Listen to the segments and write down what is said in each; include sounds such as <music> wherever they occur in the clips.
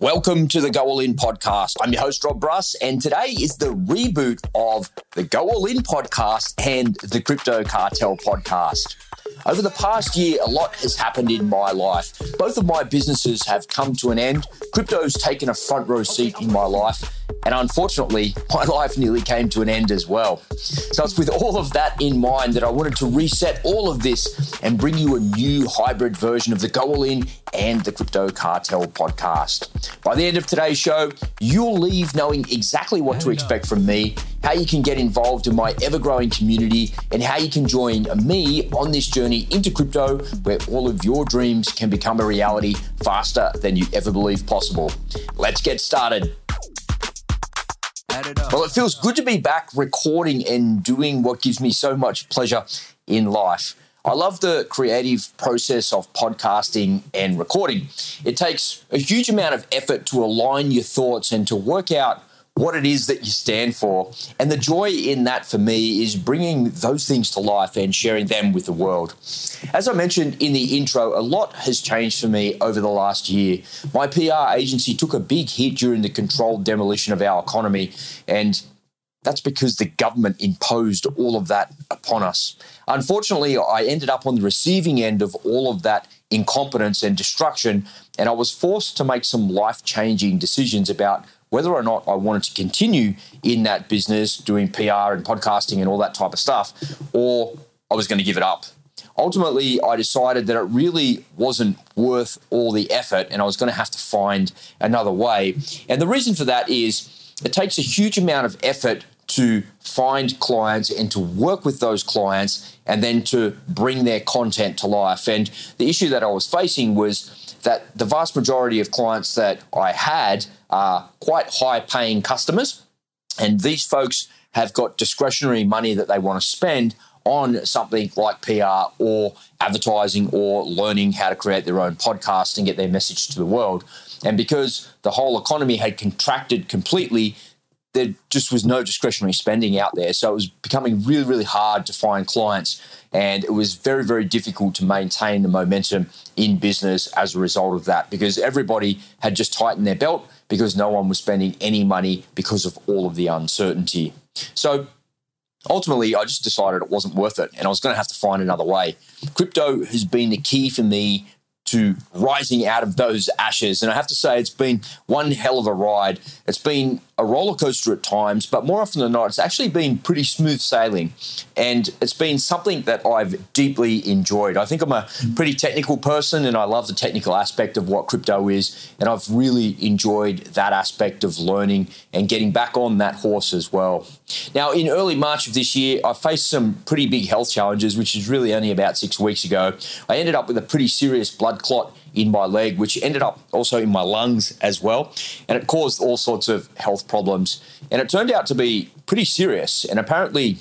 Welcome to the Go All In podcast. I'm your host, Rob Bruss, and today is the reboot of the Go All In podcast and the Crypto Cartel podcast. Over the past year, a lot has happened in my life. Both of my businesses have come to an end. Crypto's taken a front row seat in my life. And unfortunately, my <laughs> life nearly came to an end as well. So it's with all of that in mind that I wanted to reset all of this and bring you a new hybrid version of the Go All In and the Crypto Cartel podcast. By the end of today's show, you'll leave knowing exactly what to expect from me, how you can get involved in my ever growing community, and how you can join me on this journey into crypto where all of your dreams can become a reality faster than you ever believed possible. Let's get started. Well, it feels good to be back recording and doing what gives me so much pleasure in life. I love the creative process of podcasting and recording. It takes a huge amount of effort to align your thoughts and to work out what it is that you stand for. And the joy in that for me is bringing those things to life and sharing them with the world. As I mentioned in the intro, a lot has changed for me over the last year. My PR agency took a big hit during the controlled demolition of our economy, and that's because the government imposed all of that upon us. Unfortunately, I ended up on the receiving end of all of that incompetence and destruction, and I was forced to make some life changing decisions about whether or not I wanted to continue in that business doing PR and podcasting and all that type of stuff, or I was going to give it up. Ultimately, I decided that it really wasn't worth all the effort and I was going to have to find another way. And the reason for that is it takes a huge amount of effort to find clients and to work with those clients and then to bring their content to life. And the issue that I was facing was that the vast majority of clients that I had are quite high paying customers. And these folks have got discretionary money that they want to spend on something like PR or advertising or learning how to create their own podcast and get their message to the world. And because the whole economy had contracted completely, there just was no discretionary spending out there. So it was becoming really, really hard to find clients. And it was very, very difficult to maintain the momentum in business as a result of that because everybody had just tightened their belt because no one was spending any money because of all of the uncertainty. So ultimately, I just decided it wasn't worth it and I was going to have to find another way. Crypto has been the key for me to rising out of those ashes. And I have to say, it's been one hell of a ride. It's been a roller coaster at times, but more often than not, it's actually been pretty smooth sailing. And it's been something that I've deeply enjoyed. I think I'm a pretty technical person and I love the technical aspect of what crypto is. And I've really enjoyed that aspect of learning and getting back on that horse as well. Now, in early March of this year, I faced some pretty big health challenges, which is really only about six weeks ago. I ended up with a pretty serious blood clot in my leg, which ended up also in my lungs as well. And it caused all sorts of health problems. And it turned out to be pretty serious. And apparently,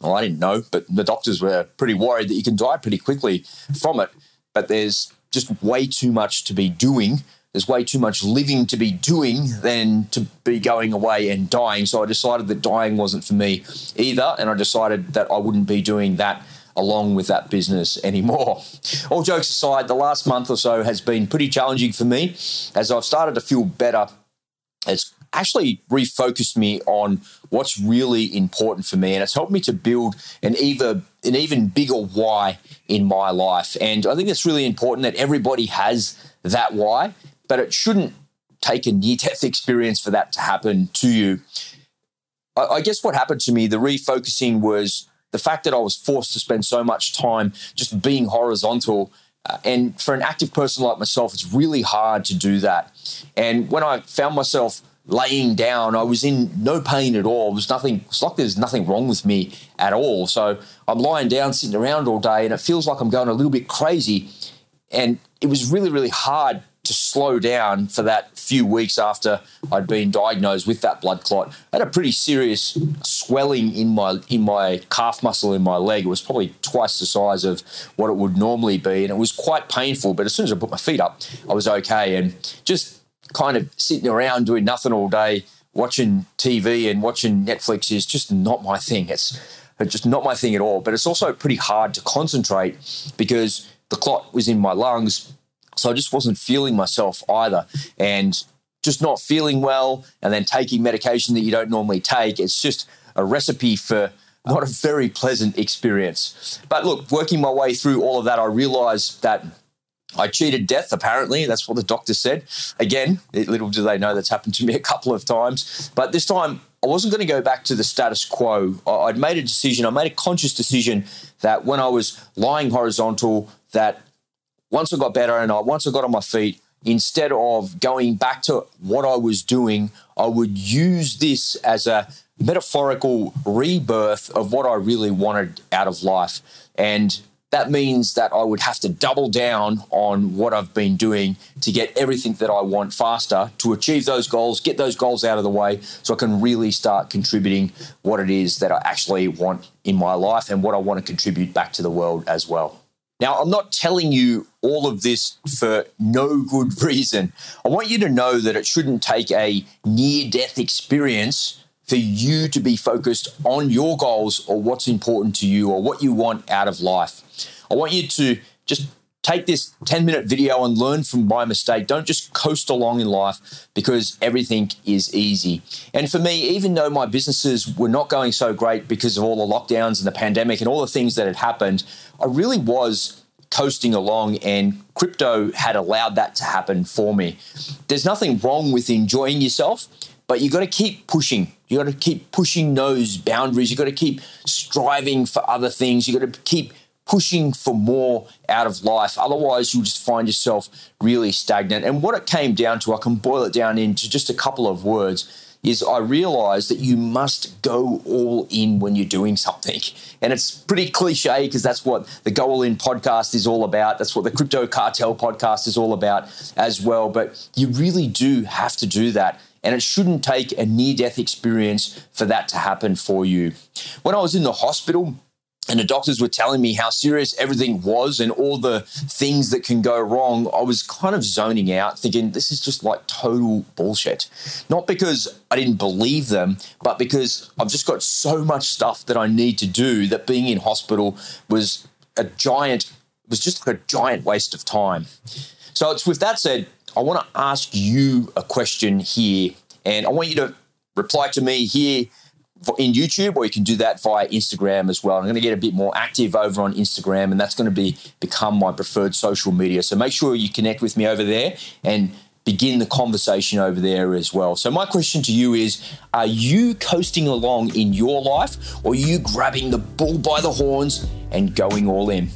well, I didn't know, but the doctors were pretty worried that you can die pretty quickly from it. But there's just way too much to be doing. There's way too much living to be doing than to be going away and dying. So I decided that dying wasn't for me either. And I decided that I wouldn't be doing that along with that business anymore. All jokes aside, the last month or so has been pretty challenging for me as I've started to feel better. It's actually refocused me on what's really important for me and it's helped me to build an even an even bigger why in my life and i think it's really important that everybody has that why but it shouldn't take a near death <laughs> experience for that to happen to you I, I guess what happened to me the refocusing was the fact that I was forced to spend so much time just being horizontal. Uh, and for an active person like myself, it's really hard to do that. And when I found myself laying down, I was in no pain at all. It was nothing, it's like there's nothing wrong with me at all. So I'm lying down, sitting around all day, and it feels like I'm going a little bit crazy. And it was really, really hard to slow down for that few weeks after I'd been diagnosed with that blood clot. I had a pretty serious swelling in my in my calf muscle in my leg. It was probably twice the size of what it would normally be, and it was quite painful. But as soon as I put my feet up, I was okay. And just kind of sitting around doing nothing all day, watching TV and watching Netflix is just not my thing. It's just not my thing at all. But it's also pretty hard to concentrate because the clot was in my lungs So I just wasn't feeling myself either. And just not feeling well and then taking medication that you don't normally take, it's just a recipe for not a very pleasant experience. But look, working my way through all of that, I realized that I cheated death, apparently. That's what the doctor said. Again, little do they know that's happened to me a couple of times. But this time, I wasn't going to go back to the status quo. I'd made a decision, I made a conscious decision that when I was lying horizontal, that once I got better and I, once I got on my feet, instead of going back to what I was doing, I would use this as a metaphorical rebirth of what I really wanted out of life. And that means that I would have to double down on what I've been doing to get everything that I want faster to achieve those goals, get those goals out of the way so I can really start contributing what it is that I actually want in my life and what I want to contribute back to the world as well. Now, I'm not telling you all of this for no good <laughs> reason. I want you to know that it shouldn't take a near death experience for you to be focused on your goals or what's important to you or what you want out of life. I want you to just take this 10 minute video and learn from my mistake. Don't just coast along in life because everything is easy. And for me, even though my businesses were not going so great because of all the lockdowns and the pandemic and all the things that had happened, I really was coasting along and crypto had allowed that to happen for me. There's nothing wrong with enjoying yourself, but you got to keep pushing. You got to keep pushing those boundaries. You got to keep striving for other things. You got to keep pushing for more out of life. Otherwise, you'll just find yourself really stagnant. And what it came down to, I can boil it down into just a couple of words is I realized that you must go all in when you're doing something. And it's pretty cliche because that's what the Go All In podcast is all about. That's what the Crypto Cartel podcast is all about as well. But you really do have to do that. And it shouldn't take a near death experience for that to happen for you. When I was in the hospital, and the doctors were telling me how serious everything was and all the things that can go wrong, I was kind of zoning out, thinking this is just like total bullshit. Not because I didn't believe them, but because I've just got so much stuff that I need to do that being in hospital was a giant, was just like a giant waste of time. So it's with that said, I want to ask you a question here, and I want you to reply to me here in YouTube, or you can do that via Instagram as well. I'm going to get a bit more active over on Instagram, and that's going to be become my preferred social media. So make sure you connect with me over there and begin the conversation over there as well. So my question to you is: Are you coasting along in your life, or are you grabbing the bull by the horns and going all in?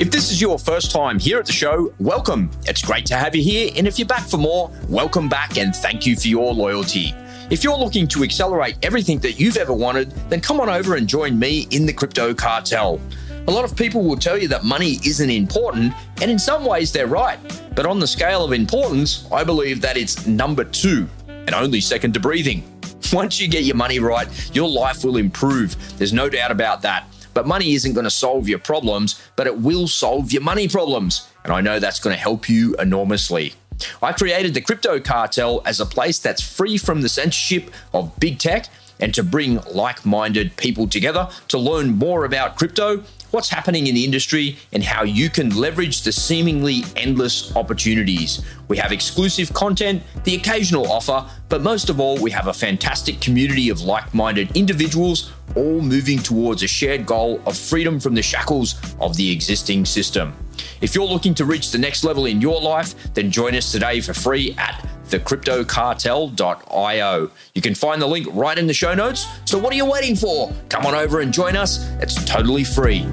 If this is your first time here at the show, welcome. It's great to have you here. And if you're back for more, welcome back and thank you for your loyalty. If you're looking to accelerate everything that you've ever wanted, then come on over and join me in the crypto cartel. A lot of people will tell you that money isn't important, and in some ways they're right. But on the scale of importance, I believe that it's number two and only second to breathing. <laughs> Once you get your money right, your life will improve. There's no doubt about that. But money isn't going to solve your problems, but it will solve your money problems. And I know that's going to help you enormously. I created the Crypto Cartel as a place that's free from the censorship of big tech and to bring like minded people together to learn more about crypto what's happening in the industry, and how you can leverage the seemingly endless opportunities. We have exclusive content, the occasional offer, but most of all, we have a fantastic community of like minded individuals all moving towards a shared goal of freedom from the shackles of the existing system. If you're looking to reach the next level in your life, then join us today for free at thecryptocartel.io. You can find the link right in the show notes. So, what are you waiting for? Come on over and join us. It's totally free.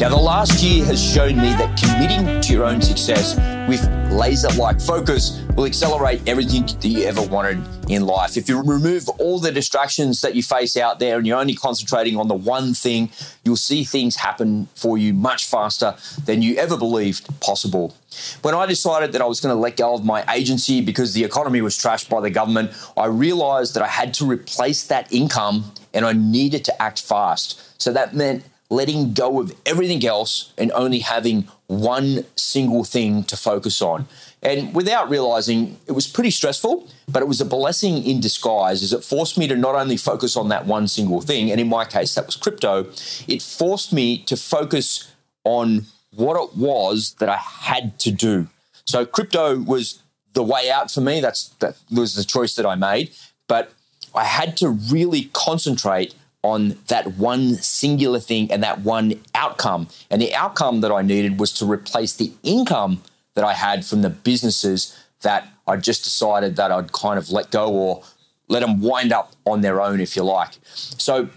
Now, the last year has shown me that committing to your own success with laser like focus will accelerate everything that you ever wanted in life. If you remove all the distractions that you face out there and you're only concentrating on the one thing, you'll see things happen for you much faster than you ever believed possible. When I decided that I was going to let go of my agency because the economy was trashed by the government, I realized that I had to replace that income and I needed to act fast. So that meant letting go of everything else and only having one single thing to focus on. And without realizing, it was pretty stressful, but it was a blessing in disguise as it forced me to not only focus on that one single thing, and in my case, that was crypto, it forced me to focus on what it was that I had to do. So crypto was the way out for me. That's that was the choice that I made. But I had to really concentrate on that one singular thing and that one outcome. And the outcome that I needed was to replace the income that I had from the businesses that I just decided that I'd kind of let go or let them wind up on their own, if you like. So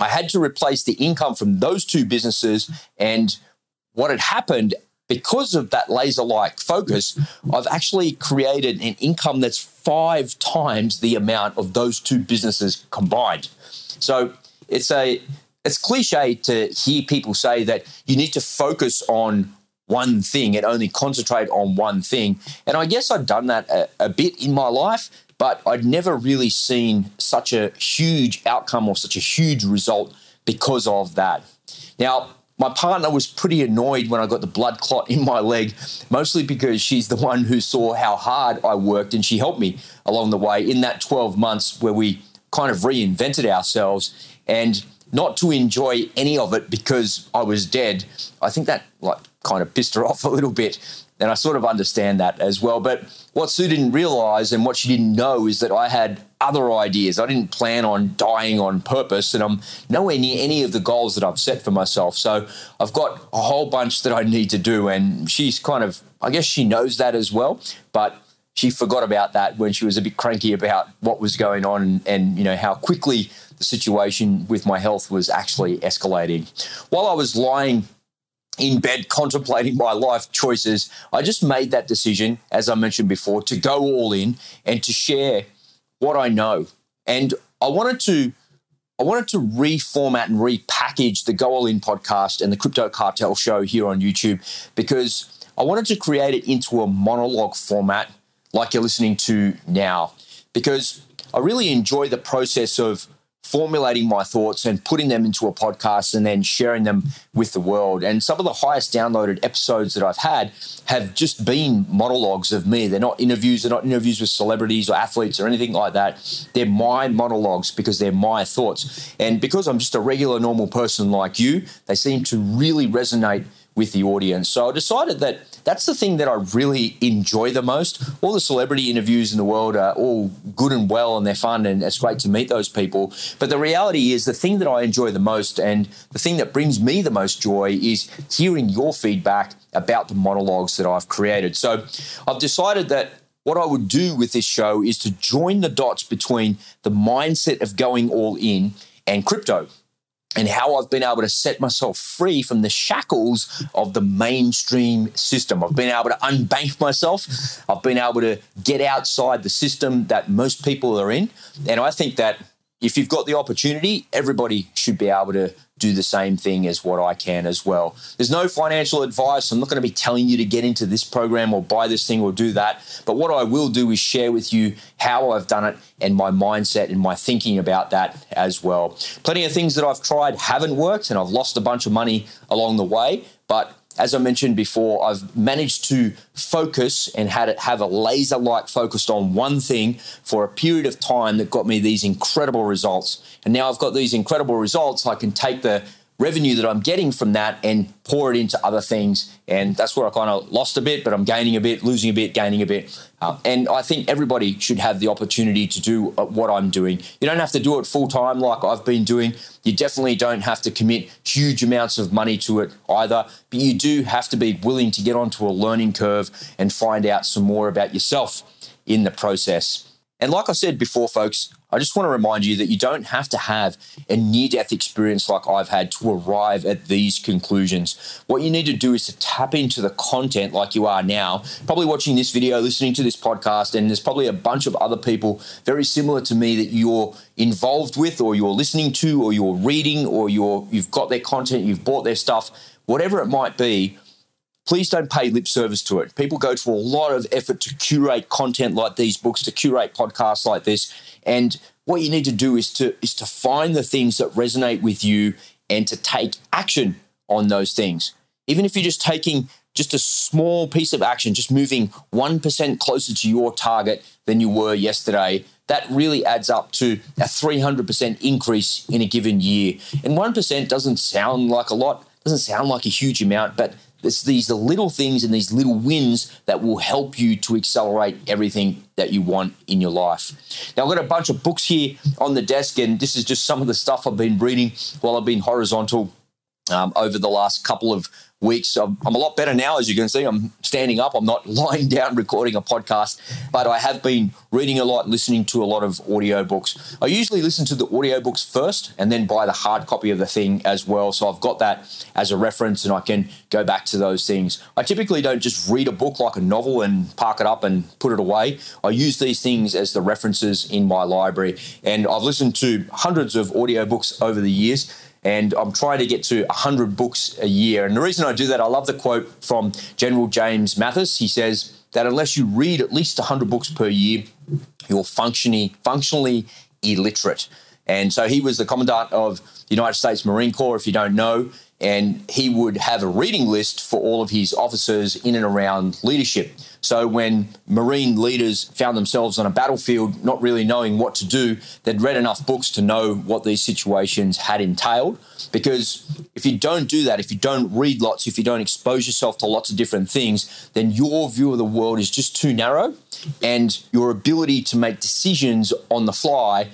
I had to replace the income from those two businesses. And what had happened because of that laser like focus, I've actually created an income that's five times the amount of those two businesses combined. So it's a it's cliche to hear people say that you need to focus on one thing and only concentrate on one thing. And I guess I've done that a, a bit in my life, but I'd never really seen such a huge outcome or such a huge result because of that. Now, my partner was pretty annoyed when I got the blood clot in my leg, mostly because she's the one who saw how hard I worked and she helped me along the way in that 12 months where we kind of reinvented ourselves and not to enjoy any of it because I was dead. I think that like kind of pissed her <laughs> off a little bit. And I sort of understand that as well. But what Sue didn't realize and what she didn't know is that I had other ideas. I didn't plan on dying on purpose, and I'm nowhere near any of the goals that I've set for myself. So I've got a whole bunch that I need to do. And she's kind of, I guess she knows that as well. But she forgot about that when she was a bit cranky about what was going on and, you know how quickly the situation with my health was actually escalating. While I was lying in bed <laughs> contemplating my life choices, I just made that decision, as I mentioned before, to go all in and to share what I know. And I wanted to I wanted to reformat and repackage the Go All In podcast and the Crypto Cartel show here on YouTube because I wanted to create it into a monologue format like you're listening to now because I really enjoy the process of formulating my thoughts and putting them into a podcast and then sharing them with the world. And some of the highest downloaded episodes that I've had have just been monologues of me. They're not interviews, they're not interviews with celebrities or athletes or anything like that. They're my monologues because they're my thoughts. And because I'm just a regular, normal person like you, they seem to really resonate with the audience. So I decided that that's the thing that I really enjoy the most. All the celebrity interviews in the world are all good and well and they're fun and it's great to meet those people. But the reality is the thing that I enjoy the most and the thing that brings me the most joy is hearing your feedback about the monologues that I've created. So I've decided that what I would do with this show is to join the dots between the mindset of going all in and crypto and how I've been able to set myself free from the shackles of the mainstream system. I've been able to unbank myself. I've been able to get outside the system that most people are in. And I think that if you've got the opportunity, everybody should be able to do the same thing as what I can as well. There's no financial advice. I'm not going to be telling you to get into this program or buy this thing or do that. But what I will do is share with you how I've done it and my mindset and my thinking about that as well. Plenty of things that I've tried haven't worked and I've lost a bunch of money along the way. But as I mentioned before, I've managed to focus and had it have a laser like focused on one thing for a period of time that got me these incredible results. And now I've got these incredible results, I can take the revenue that I'm getting from that and pour it into other things. And that's where I kind of lost a bit, but I'm gaining a bit, losing a bit, gaining a bit. Uh, and I think everybody should have the opportunity to do uh, what I'm doing. You don't have to do it full time like I've been doing. You definitely don't have to commit huge amounts of money to it either, but you do have to be willing to get onto a learning curve and find out some more about yourself in the process. And like I said before, folks, I just want to remind you that you don't have to have a near death experience like I've had to arrive at these conclusions. What you need to do is to tap into the content like you are now, probably watching this video, listening to this podcast, and there's probably a bunch of other people very similar to me that you're involved with or you're listening to or you're reading or you're you've got their content, you've bought their stuff, whatever it might be please don't pay lip service to it. People go to a lot of effort to curate content like these books, to curate podcasts like this. And what you need to do is to is to find the things that resonate with you and to take action on those things. Even if you're just taking just a small piece of action, just moving 1% closer to your target than you were yesterday, that really adds up to a 300% increase in a given year. And 1% doesn't sound like a lot, doesn't sound like a huge amount, but it's these little things and these little wins that will help you to accelerate everything that you want in your life. Now, I've got a bunch of books here on the desk, and this is just some of the stuff I've been reading while I've been horizontal um, over the last couple of weeks. I'm, I'm, a lot better now, as you can see. I'm standing up. I'm not <laughs> lying down recording a podcast, but I have been reading a lot, listening to a lot of audiobooks. I usually listen to the audiobooks first and then buy the hard copy of the thing as well. So I've got that as a reference and I can go back to those things. I typically don't just read a book like a novel and park it up and put it away. I use these things as the references in my library. And I've listened to hundreds of audiobooks over the years and I'm trying to get to 100 books a year. And the reason I do that, I love the quote from General James Mattis. He says that unless you read at least 100 books per year, you're functionally, functionally illiterate. And so he was the commandant of the United States Marine Corps, if you don't know, and he would have a reading list for all of his officers in and around leadership. So when Marine leaders found themselves on a battlefield not really knowing what to do, they'd read enough books to know what these situations had entailed. Because if you don't do that, if you don't read lots, if you don't expose yourself to lots of different things, then your view of the world is just too narrow. And your ability to make decisions on the fly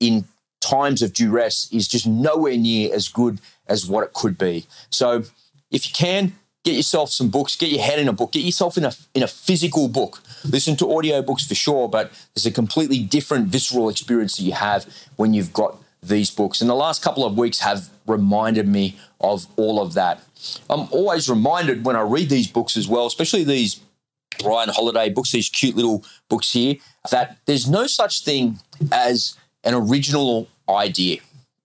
in times of duress is just nowhere near as good as what it could be. So if you can, get yourself some books, get your head in a book, get yourself in a in a physical book. Listen to audiobooks for sure, but there's a completely different visceral experience that you have when you've got these books. And the last couple of weeks have reminded me of all of that. I'm always reminded when I read these books as well, especially these Ryan Holiday books, these cute little books here, that there's no such thing as an original idea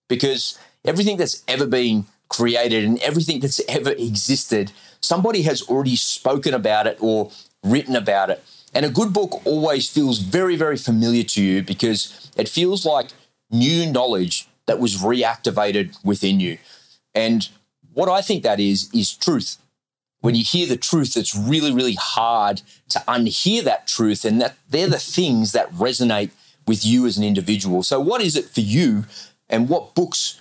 because everything that's ever been created and everything that's ever existed somebody has already spoken about it or written about it. And a good book always feels very, very familiar to you because it feels like new knowledge that was reactivated within you. And what I think that is, is truth. When you hear the truth, it's really, really hard to unhear that truth. And that they're the things that resonate with you as an individual. So, what is it for you, and what books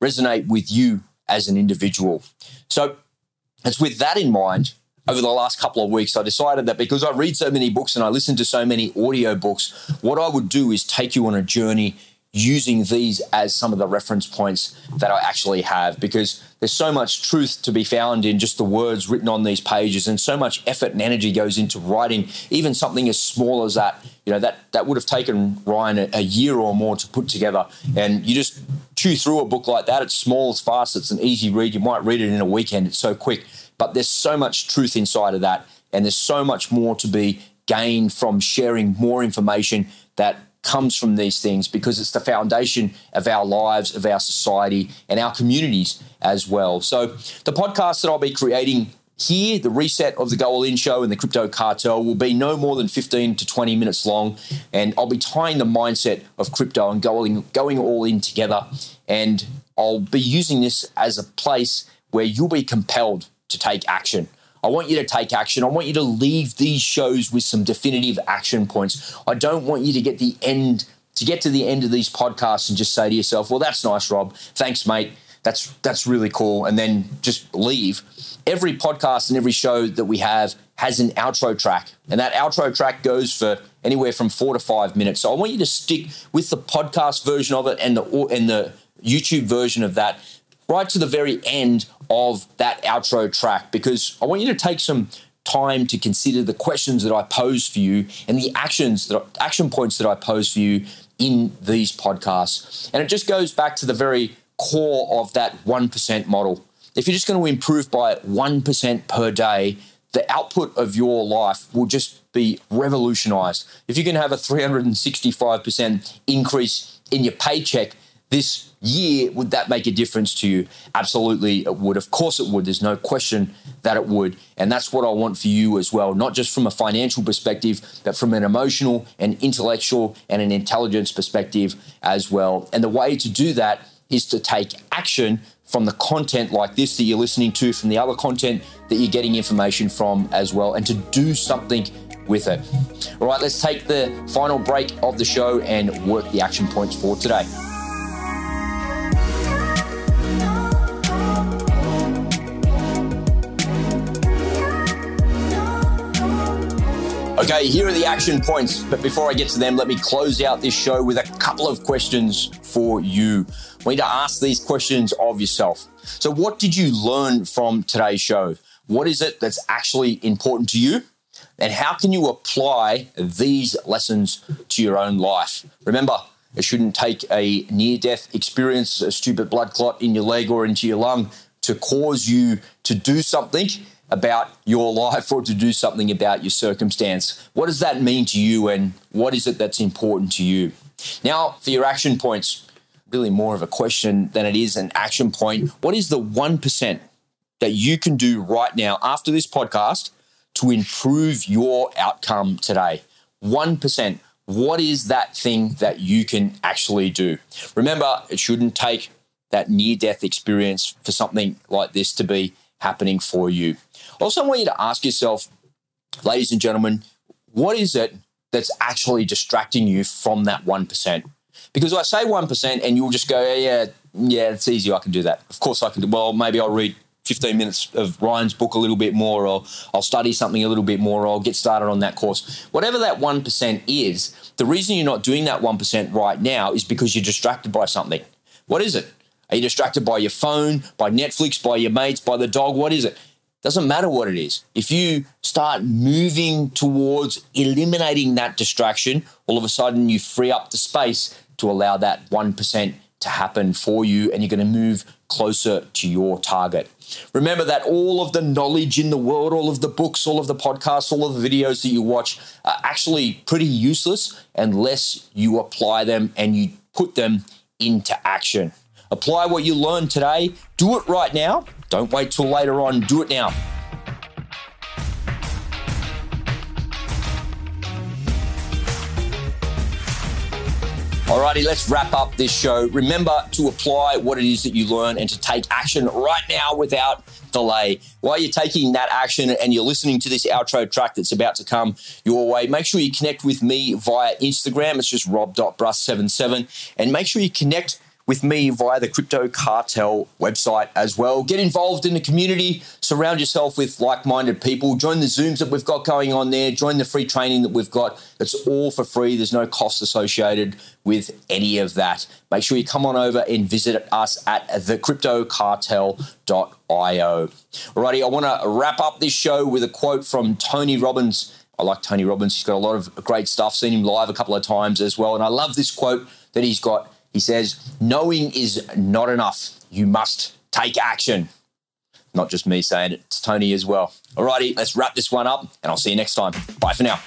resonate with you as an individual? So, it's with that in mind, over the last couple of weeks, I decided that because I read so many books and I listen to so many audio books, what I would do is take you on a journey using these as some of the reference points that I actually have because there's so much truth to be found in just the words written on these pages and so much effort and energy goes into writing even something as small as that. You know that that would have taken Ryan a, a year or more to put together and you just chew through a book like that. It's small it's fast it's an easy read. You might read it in a weekend it's so quick but there's so much truth inside of that and there's so much more to be gained from sharing more information that comes from these things because it's the foundation of our lives, of our society, and our communities as well. So, the podcast that I'll be creating here, the reset of the Go All In show and the crypto cartel will be no more than 15 to 20 minutes long. And I'll be tying the mindset of crypto and going, going all in together. And I'll be using this as a place where you'll be compelled to take action. I want you to take action. I want you to leave these shows with some definitive action points. I don't want you to get the end to get to the end of these podcasts and just say to yourself, "Well, that's nice, Rob. Thanks, mate. That's that's really cool," and then just leave. Every podcast and every show that we have has an outro track, and that outro track goes for anywhere from four to five minutes. So I want you to stick with the podcast version of it and the and the YouTube version of that right to the very end of that outro track because I want you to take some time to consider the questions that I pose for you and the actions that action points that I pose for you in these podcasts. And it just goes back to the very core of that 1% model. If you're just going to improve by 1% per day, the output of your life will just be revolutionized. If you can have a 365% increase in your paycheck this year, would that make a difference to you? Absolutely, it would. Of course, it would. There's no question that it would. And that's what I want for you as well, not just from a financial perspective, but from an emotional and intellectual and an intelligence perspective as well. And the way to do that is to take action from the content like this that you're listening to, from the other content that you're getting information from as well, and to do something with it. All right, let's take the final break of the show and work the action points for today. Okay, here are the action points. But before I get to them, let me close out this show with a couple of questions for you. We need to ask these questions of yourself. So, what did you learn from today's show? What is it that's actually important to you? And how can you apply these lessons to your own life? Remember, it shouldn't take a near death experience, a stupid blood clot in your leg or into your lung to cause you to do something about your life or to do something about your circumstance. What does that mean to you and what is it that's important to you? Now, for your action points, really more of a question than it is an action point. What is the 1% that you can do right now after this podcast to improve your outcome today? 1%. What is that thing that you can actually do? Remember, it shouldn't take that near death experience for something like this to be happening for you. Also, I want you to ask yourself, ladies and gentlemen, what is it that's actually distracting you from that 1%? Because I say 1% and you'll just go, yeah, yeah, yeah, it's easy. I can do that. Of course I can do Well, maybe I'll read 15 minutes of Ryan's book a little bit more, or I'll study something a little bit more, or I'll get started on that course. Whatever that 1% is, the reason you're not doing that 1% right now is because you're distracted by something. What is it? Are you distracted by your phone, by Netflix, by your mates, by the dog? What is it? Doesn't matter what it is. If you start moving towards eliminating that distraction, all of a sudden you free up the space to allow that 1% to happen for you and you're going to move closer to your target. Remember that all of the knowledge in the world, all of the books, all of the podcasts, all of the videos that you watch are actually pretty useless unless you apply them and you put them into action. Apply what you learned today, do it right now. Don't wait till later on, do it now. Alrighty, let's wrap up this show. Remember to apply what it is that you learn and to take action right now without delay. While you're taking that action and you're listening to this outro track that's about to come your way, make sure you connect with me via Instagram. It's just rob.brus77. And make sure you connect with me via the Crypto Cartel website as well. Get involved in the community, surround yourself with like minded people, join the Zooms that we've got going on there, join the free training that we've got. It's all for free, there's no cost associated with any of that. Make sure you come on over and visit us at thecryptocartel.io. Alrighty, I want to wrap up this show with a quote from Tony Robbins. I like Tony Robbins. He's got a lot of great stuff. Seen him live a couple of times as well. And I love this quote that he's got he says, knowing is not enough. You must take action. Not just me saying it, it's Tony as well. Alrighty, let's wrap this one up and I'll see you next time. Bye for now.